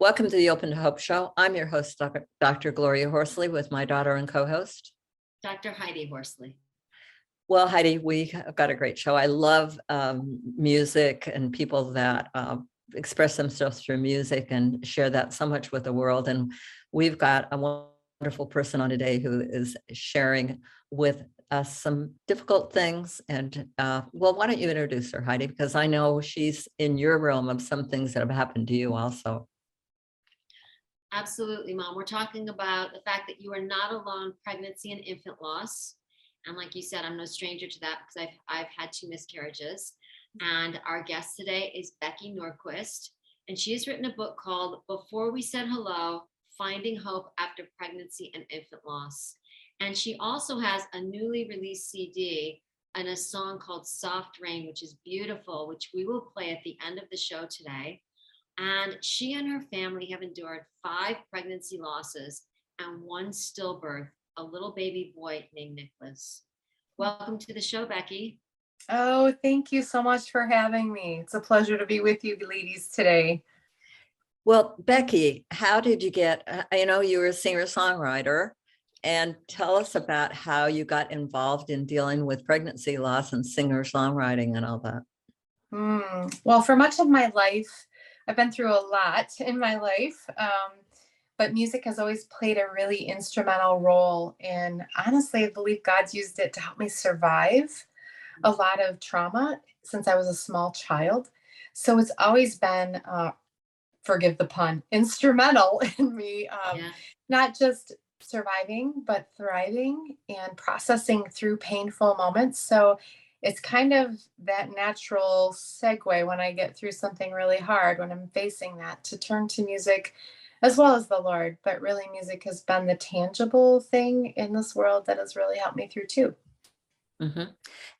Welcome to the Open to Hope Show. I'm your host, Dr. Gloria Horsley, with my daughter and co host, Dr. Heidi Horsley. Well, Heidi, we have got a great show. I love um, music and people that uh, express themselves through music and share that so much with the world. And we've got a wonderful person on today who is sharing with us some difficult things. And uh, well, why don't you introduce her, Heidi? Because I know she's in your realm of some things that have happened to you also. Absolutely, mom. We're talking about the fact that you are not alone, pregnancy and infant loss. And like you said, I'm no stranger to that because I've I've had two miscarriages. Mm-hmm. And our guest today is Becky Nordquist, and she has written a book called Before We Said Hello: Finding Hope After Pregnancy and Infant Loss. And she also has a newly released CD and a song called Soft Rain, which is beautiful, which we will play at the end of the show today. And she and her family have endured five pregnancy losses and one stillbirth, a little baby boy named Nicholas. Welcome to the show, Becky. Oh, thank you so much for having me. It's a pleasure to be with you ladies today. Well, Becky, how did you get? I uh, know you were a singer songwriter, and tell us about how you got involved in dealing with pregnancy loss and singer songwriting and all that. Mm, well, for much of my life, I've been through a lot in my life. Um, but music has always played a really instrumental role. And honestly, I believe God's used it to help me survive a lot of trauma since I was a small child. So it's always been, uh, forgive the pun, instrumental in me, um, yeah. not just surviving, but thriving and processing through painful moments. So it's kind of that natural segue when I get through something really hard, when I'm facing that, to turn to music as well as the Lord. But really, music has been the tangible thing in this world that has really helped me through too. Mm-hmm.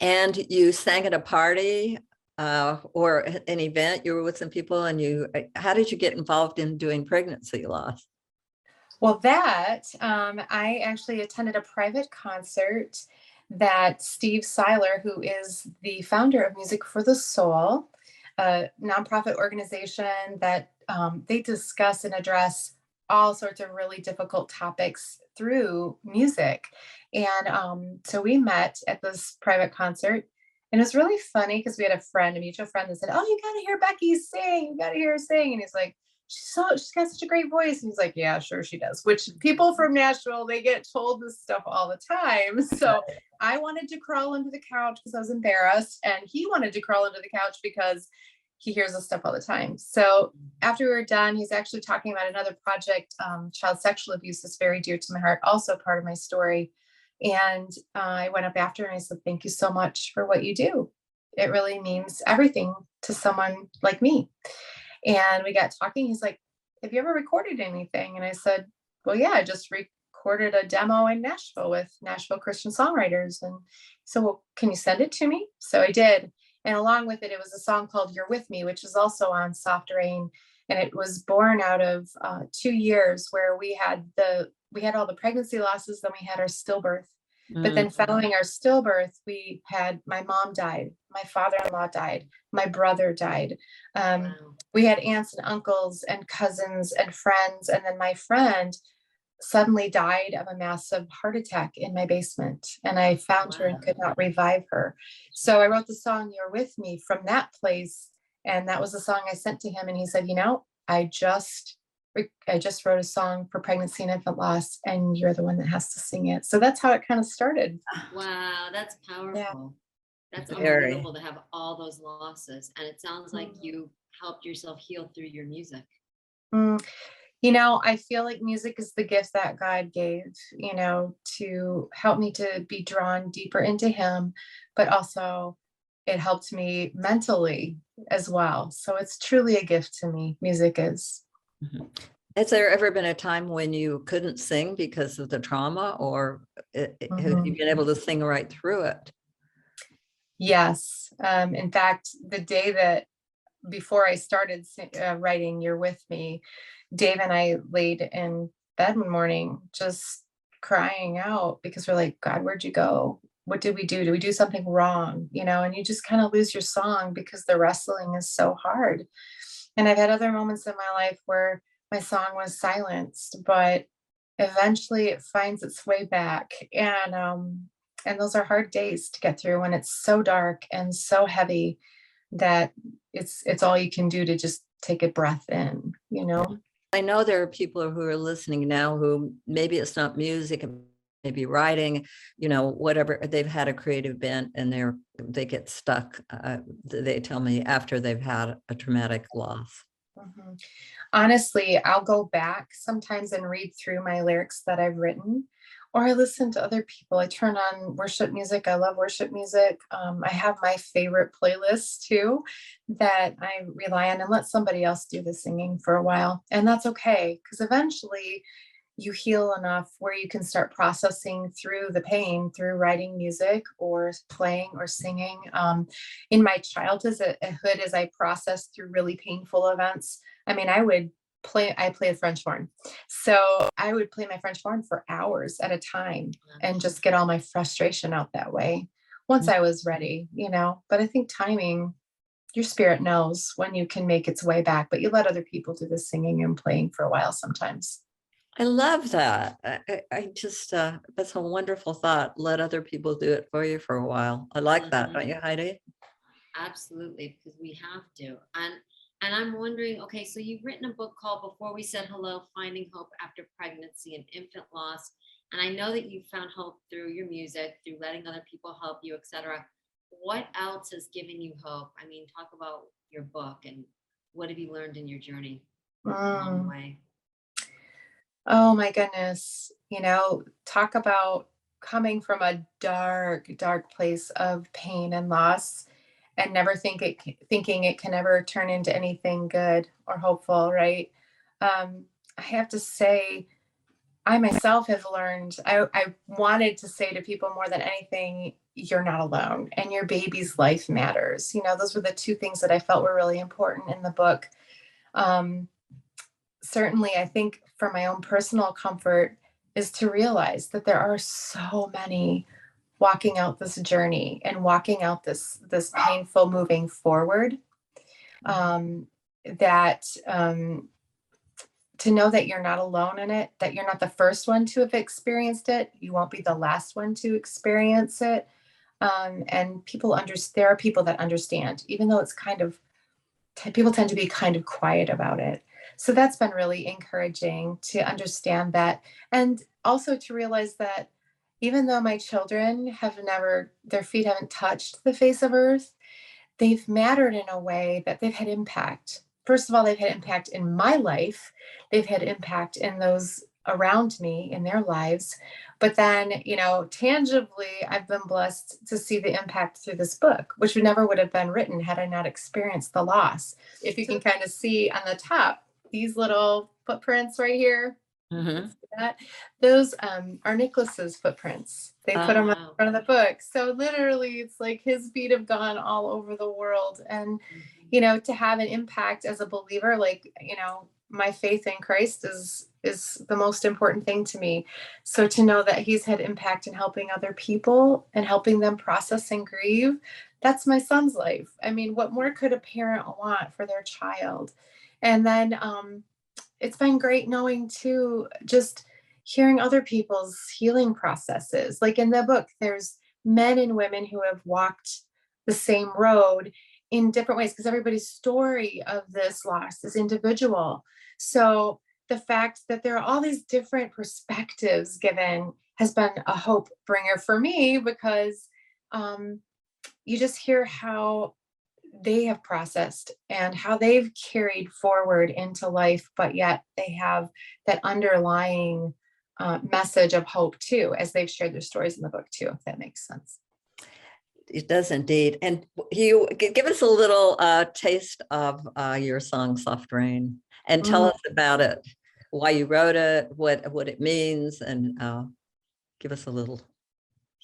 And you sang at a party uh, or an event, you were with some people, and you, uh, how did you get involved in doing pregnancy loss? Well, that um, I actually attended a private concert that Steve Siler, who is the founder of Music for the Soul, a nonprofit organization that um, they discuss and address all sorts of really difficult topics through music. And um, so we met at this private concert. And it was really funny because we had a friend, a mutual friend that said, Oh, you got to hear Becky sing. You got to hear her sing. And he's like, she's so she's got such a great voice. And he's like, Yeah, sure she does. Which people from Nashville, they get told this stuff all the time. So I wanted to crawl under the couch because I was embarrassed. And he wanted to crawl under the couch because he hears this stuff all the time. So after we were done, he's actually talking about another project, um, child sexual abuse is very dear to my heart, also part of my story. And uh, I went up after and I said, Thank you so much for what you do. It really means everything to someone like me. And we got talking. He's like, Have you ever recorded anything? And I said, Well, yeah, I just recorded a demo in Nashville with Nashville Christian songwriters. And so, well, can you send it to me? So I did. And along with it, it was a song called You're With Me, which is also on Soft Rain. And it was born out of uh, two years where we had the we had all the pregnancy losses, then we had our stillbirth. But then mm-hmm. following our stillbirth, we had my mom died, my father-in-law died, my brother died. Um, wow. We had aunts and uncles and cousins and friends, and then my friend suddenly died of a massive heart attack in my basement, and I found wow. her and could not revive her. So I wrote the song "You're with Me" from that place, and that was the song I sent to him, and he said, "You know, I just I just wrote a song for pregnancy and infant loss, and you're the one that has to sing it. So that's how it kind of started. Wow, that's powerful. Yeah. That's Very. unbelievable to have all those losses. And it sounds like mm. you helped yourself heal through your music. Mm. You know, I feel like music is the gift that God gave, you know, to help me to be drawn deeper into Him, but also it helped me mentally as well. So it's truly a gift to me. Music is. Mm-hmm. Has there ever been a time when you couldn't sing because of the trauma or uh, have you been able to sing right through it? Yes. Um, in fact, the day that before I started uh, writing You're With Me, Dave and I laid in bed one morning just crying out because we're like, God, where'd you go? What did we do? Did we do something wrong? You know, and you just kind of lose your song because the wrestling is so hard. And I've had other moments in my life where my song was silenced, but eventually it finds its way back. And um, and those are hard days to get through when it's so dark and so heavy that it's it's all you can do to just take a breath in you know I know there are people who are listening now who maybe it's not music, maybe writing, you know, whatever. They've had a creative bent and they're they get stuck. Uh, they tell me after they've had a traumatic loss. Mhm. honestly i'll go back sometimes and read through my lyrics that i've written or i listen to other people. I turn on worship music. I love worship music. Um, i have my favorite playlist too that i rely on and let somebody else do the singing for a while and that's okay because eventually you heal enough where you can start processing through the pain through writing music or playing or singing. Um, in my childhood, as I processed through really painful events, I mean, I would play, I played French horn. So I would play my French horn for hours at a time and just get all my frustration out that way once I was ready, you know. But I think timing, your spirit knows when you can make its way back, but you let other people do the singing and playing for a while sometimes. I love that. I, I- I just, uh, that's a wonderful thought. Let other people do it for you for a while. I like that, don't you, Heidi? Absolutely, because we have to. And and I'm wondering, okay, so you've written a book called Before We Said Hello, Finding Hope After Pregnancy and Infant Loss. And I know that you found hope through your music, through letting other people help you, etc. What else has given you hope? I mean, talk about your book and what have you learned in your journey along the way? Oh my goodness. You know, talk about coming from a dark, dark place of pain and loss and never think it thinking it can ever turn into anything good or hopeful, right? Um, I have to say, I myself have learned, I, I wanted to say to people more than anything, you're not alone and your baby's life matters. You know, those were the two things that I felt were really important in the book. Um, certainly, I think for my own personal comfort is to realize that there are so many walking out this journey and walking out this this painful moving forward um, that um, to know that you're not alone in it that you're not the first one to have experienced it you won't be the last one to experience it um, and people understand there are people that understand even though it's kind of people tend to be kind of quiet about it. So that's been really encouraging to understand that and also to realize that even though my children have never their feet haven't touched the face of earth they've mattered in a way that they've had impact. First of all they've had impact in my life. They've had impact in those around me in their lives. But then you know tangibly i've been blessed to see the impact through this book which would never would have been written had i not experienced the loss. If you can kind of see on the top these little footprints right here Mhm. that. Those um are nicholas's footprints. They put them Oh, on wow. the front of the book. So literally it's like his feet have gone all over the world. And you know to have an impact as a believer like you know my faith in christ is is the most important thing to me. So to know that he's had impact in helping other people and helping them process and grieve that's my son's life. I mean what more could a parent want for their child? And then um it's been great knowing too just hearing other people's healing processes like in the book there's men and women who have walked the same road in different ways because everybody's story of this loss is individual. So the fact that there are all these different perspectives given has been a hope bringer for me because um, you just hear how they have processed and how they've carried forward into life, but yet they have that underlying uh, message of hope too, as they've shared their stories in the book too, if that makes sense. It does indeed. And you give us a little uh, taste of uh, your song "Soft Rain" and tell Mm. us about it. why you wrote it, what, what it means, and uh, give us a little.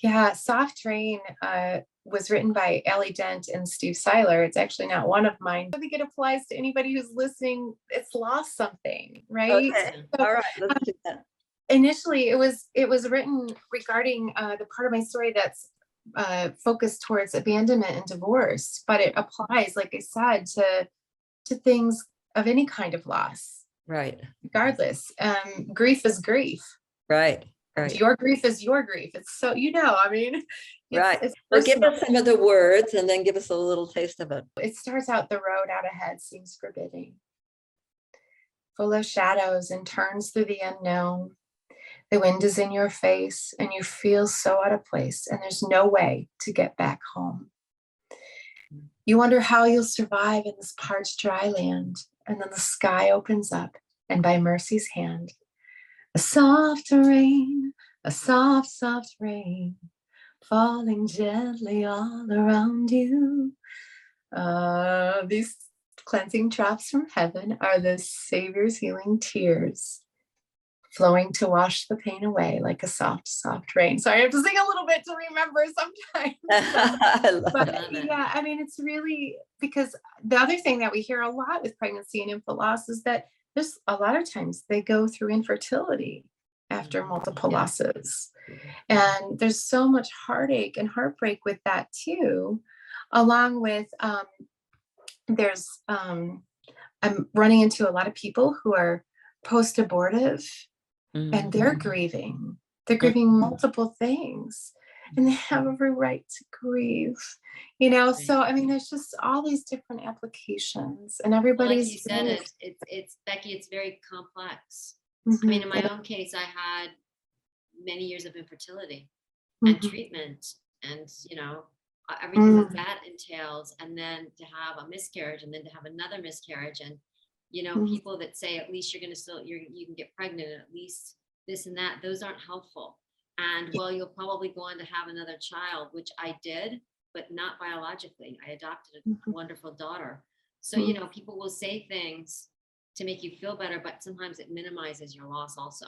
Yeah, Soft Rain uh, was written by Ellie Dent and Steve Siler. It's actually not one of mine. I think it applies to anybody who's listening. It's lost something, right? Okay, all right, let's do that. Initially, it was it was written regarding uh, the part of my story that's uh, focused towards abandonment and divorce, but it applies, like I said, to to things of any kind of loss, Right, regardless. Um, grief is grief. right, right. Your grief is your grief. It's so you know. I mean, it's- Right. it's Well, give us some of the words and then give us a little taste of it. It starts out the road out ahead seems forbidding, full of shadows and turns through the unknown. The wind is in your face and you feel so out of place, and there's no way to get back home. You wonder how you'll survive in this parched dry land, and then the sky opens up, and by mercy's hand, a soft rain, a soft, soft rain, falling gently all around you. Uh, these cleansing drops from heaven are the Savior's healing tears flowing to wash the pain away like a soft, soft rain. So I have to sing a little bit to remember sometimes. I But it. yeah, I mean, it's really because the other thing that we hear a lot with pregnancy and infant loss is that there's a lot of times they go through infertility after Mhm. multiple Yeah. losses. And there's so much heartache and heartbreak with that too, along with um, there's um, I'm running into a lot of people who are post-abortive and they're Mhm. grieving. They're grieving multiple things and they have every right to grieve. You know, so I mean, there's just all these different applications and Well, Like everybody's. you said, it's, Becky, it's very complex. Mhm, I mean, in my own case, I had many years of infertility and mhm, treatment and, you know, everything that Mm. that entails. And then to have a miscarriage and then to have another miscarriage and, you know, Mhm. people that say at least you're gonna still, you're, you can get pregnant and at least this and that, those aren't helpful. And well, you'll probably go on to have another child, which I did, but not biologically. I adopted a Mhm. wonderful daughter. So, you know, people will say things to make you feel better, but sometimes it minimizes your loss also.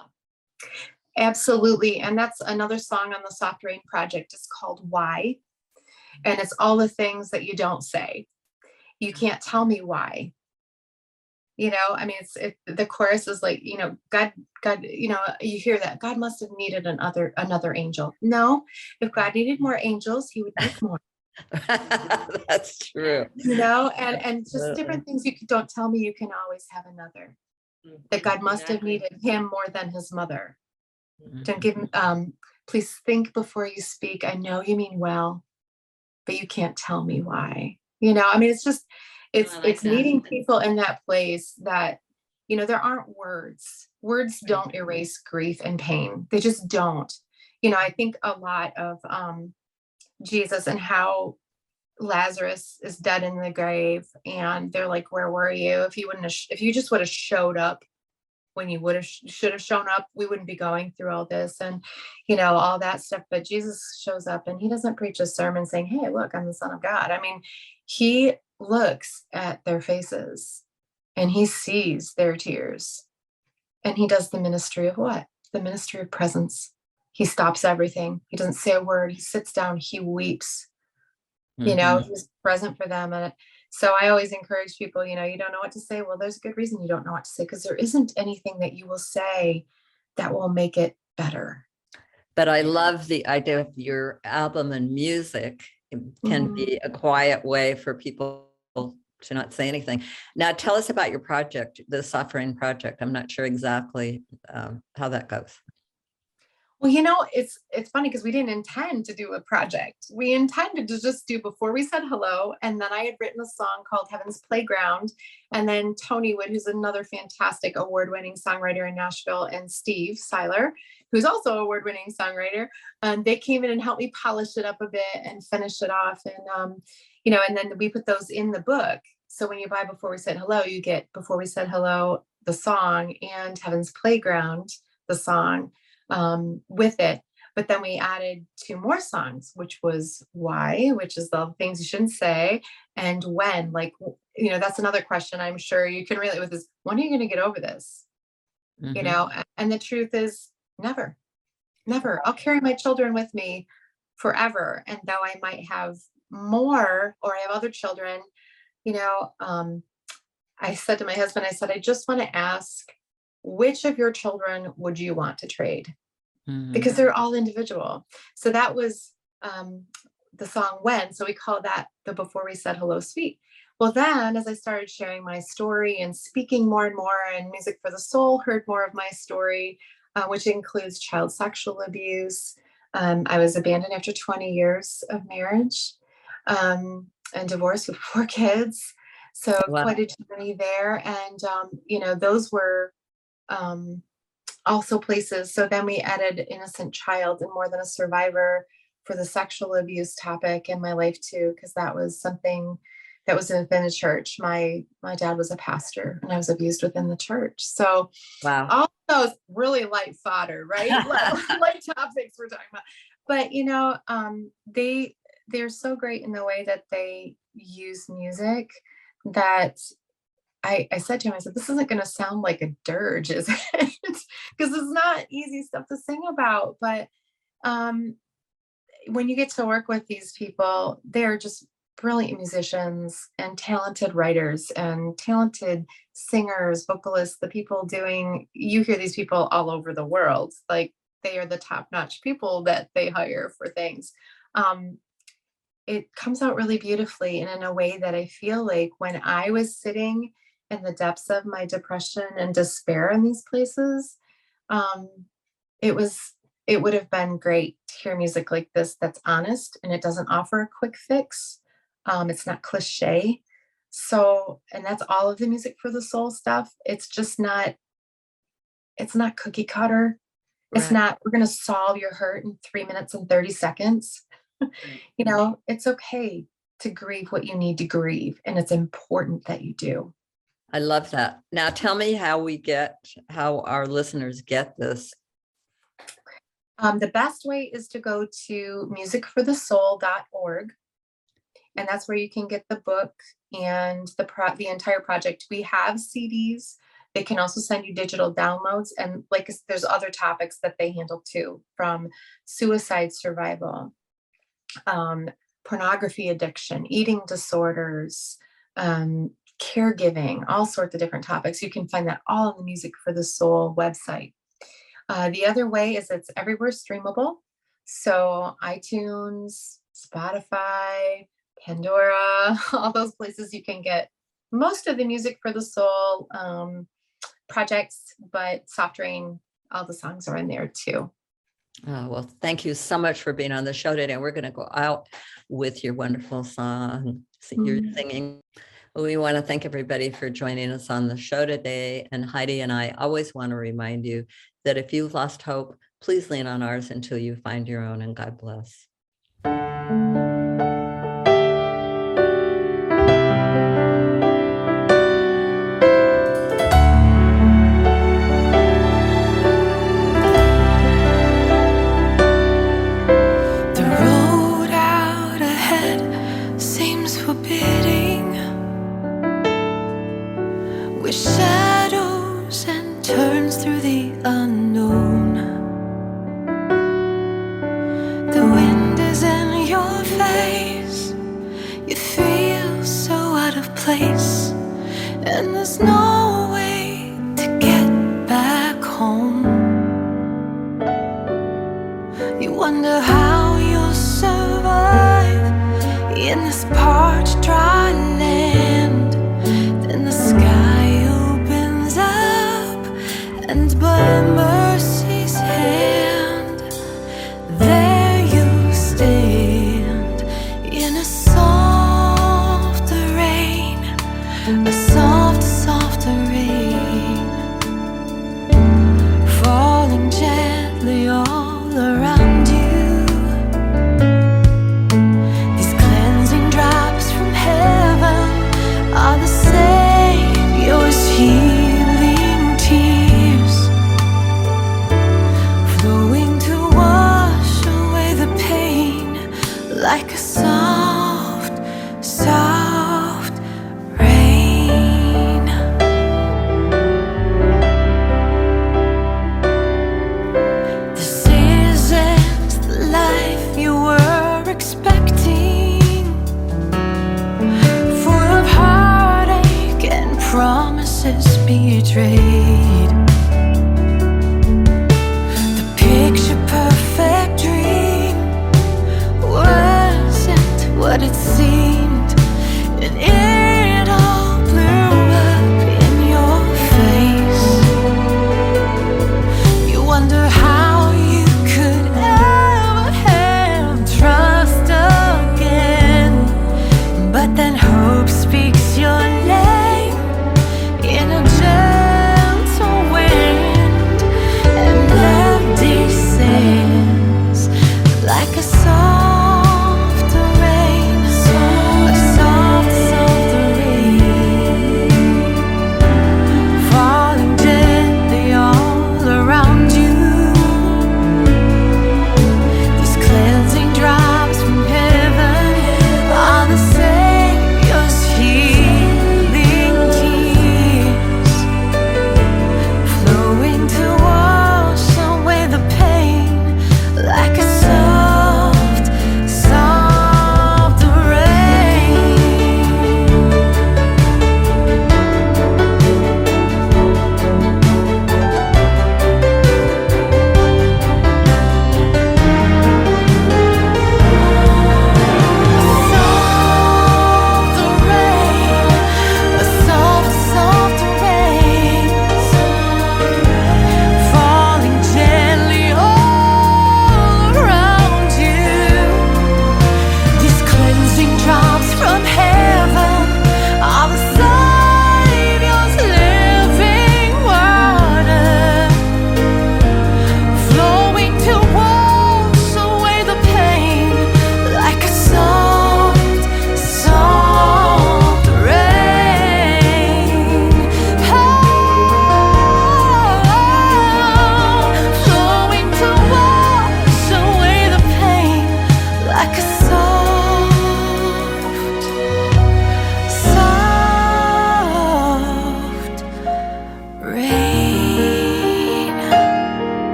Absolutely. And that's another song on the Soft Rain Project. It's called Why. And it's all the things that you don't say. You can't tell me why. You know, I mean, it's it, the chorus is like, you know, God, God, you know, you hear that God must have needed another another angel. No, if God needed more angels, he would make more. That's true. You know, and and just Absolutely. different things you don't tell me. You can always have another. That God must have needed him more than his mother. Mhm. Don't give, um, please think before you speak. I know you mean well, but you can't tell me why. You know, I mean, it's just, it's, like it's that. meeting people in that place that, you know, there aren't words. Words don't erase grief and pain. They just don't. You know, I think a lot of um, Jesus and how Lazarus is dead in the grave, and they're like, "Where were you? If you wouldn't have, if you just would have showed up when you would have should have shown up, we wouldn't be going through all this and you know all that stuff." But Jesus shows up, and he doesn't preach a sermon saying, "Hey, look, I'm the Son of God." I mean, he looks at their faces, and he sees their tears, and he does the ministry of what? The ministry of presence. He stops everything. He doesn't say a word. He sits down. He weeps you know Mhm. he's present for them and so i always encourage people you know you don't know what to say well there's a good reason you don't know what to say because there isn't anything that you will say that will make it better But I love the idea of your album and music it can Mhm. be a quiet way for people to not say anything. Now, tell us about your project, the Suffering Project. I'm not sure exactly um, how that goes. Well you know it's it's funny because we didn't intend to do a project. We intended to just do before we said hello and then i had written a song called heaven's playground and then tony wood who's another fantastic award-winning songwriter in nashville and steve siler who's also award-winning songwriter um, they came in and helped me polish it up a bit and finish it off and um, you know and then we put those in the book. So when you buy before we said hello you get before we said hello the song and heaven's playground the song um, with it. But then we added two more songs which was why which is the things you shouldn't say and when. Like you know that's another question i'm sure you can relate with is when are you going to get over this? You Mhm. know and the truth is never never. I'll carry my children with me forever and though i might have more or i have other children you know um i said to my husband i said i just want to ask which of your children would you want to trade Mhm. because they're all individual so that was um the song when so we call that the before we said hello sweet well then as i started sharing my story and speaking more and more and music for the soul heard more of my story uh, which includes child sexual abuse um, i was abandoned after 20 years of marriage um, and divorce with four kids so Wow. quite a journey there and um, you know those were um, also places so then we added innocent child and more than a survivor for the sexual abuse topic in my life too because that was something that was within the church my my dad was a pastor and i was abused within the church so Wow. all those really light fodder, right? light, light topics we're talking about. But you know, um, they they're so great in the way that they use music that I, I said to him, I said, this isn't going to sound like a dirge, is it? Because it's not easy stuff to sing about. But um, when you get to work with these people, they're just brilliant musicians and talented writers and talented singers, vocalists, the people doing, you hear these people all over the world. Like they are the top notch people that they hire for things. Um, it comes out really beautifully and in a way that I feel like when I was sitting in the depths of my depression and despair in these places, um, it was it would have been great to hear music like this that's honest and it doesn't offer a quick fix. Um, it's not cliche. So, and that's all of the music for the soul stuff. It's just not, it's not cookie cutter. It's not, we're going to solve your hurt in three minutes and 30 seconds. you know, it's okay to grieve what you need to grieve. And it's important that you do. I love that. Now tell me how we get, how our listeners get this. Um, the best way is to go to musicforthesoul.org. And that's where you can get the book and the pro- the entire project. We have CDs. They can also send you digital downloads. And like there's other topics that they handle too, from suicide survival, um, pornography addiction, eating disorders, um, caregiving, all sorts of different topics. You can find that all on the Music for the Soul website. Uh, the other way is it's everywhere streamable. So iTunes, Spotify, Pandora, all those places you can get most of the music for the soul um, projects, but Soft Rain, all the songs are in there too. Oh, well, thank you so much for being on the show today. We're going to go out with your wonderful song, your Mm. singing. We want to thank everybody for joining us on the show today. And Heidi and I always want to remind you that if you've lost hope, please lean on ours until you find your own and God bless. There's no way to get back home. You wonder how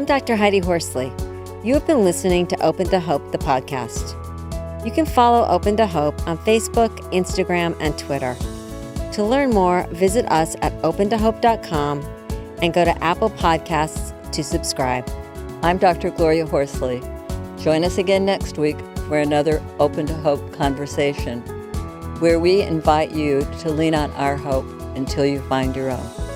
I'm Dr. Heidi Horsley. You have been listening to Open to Hope, the podcast. You can follow Open to Hope on Facebook, Instagram, and Twitter. To learn more, visit us at opentohope.com and go to Apple Podcasts to subscribe. I'm Dr. Gloria Horsley. Join us again next week for another Open to Hope conversation, where we invite you to lean on our hope until you find your own.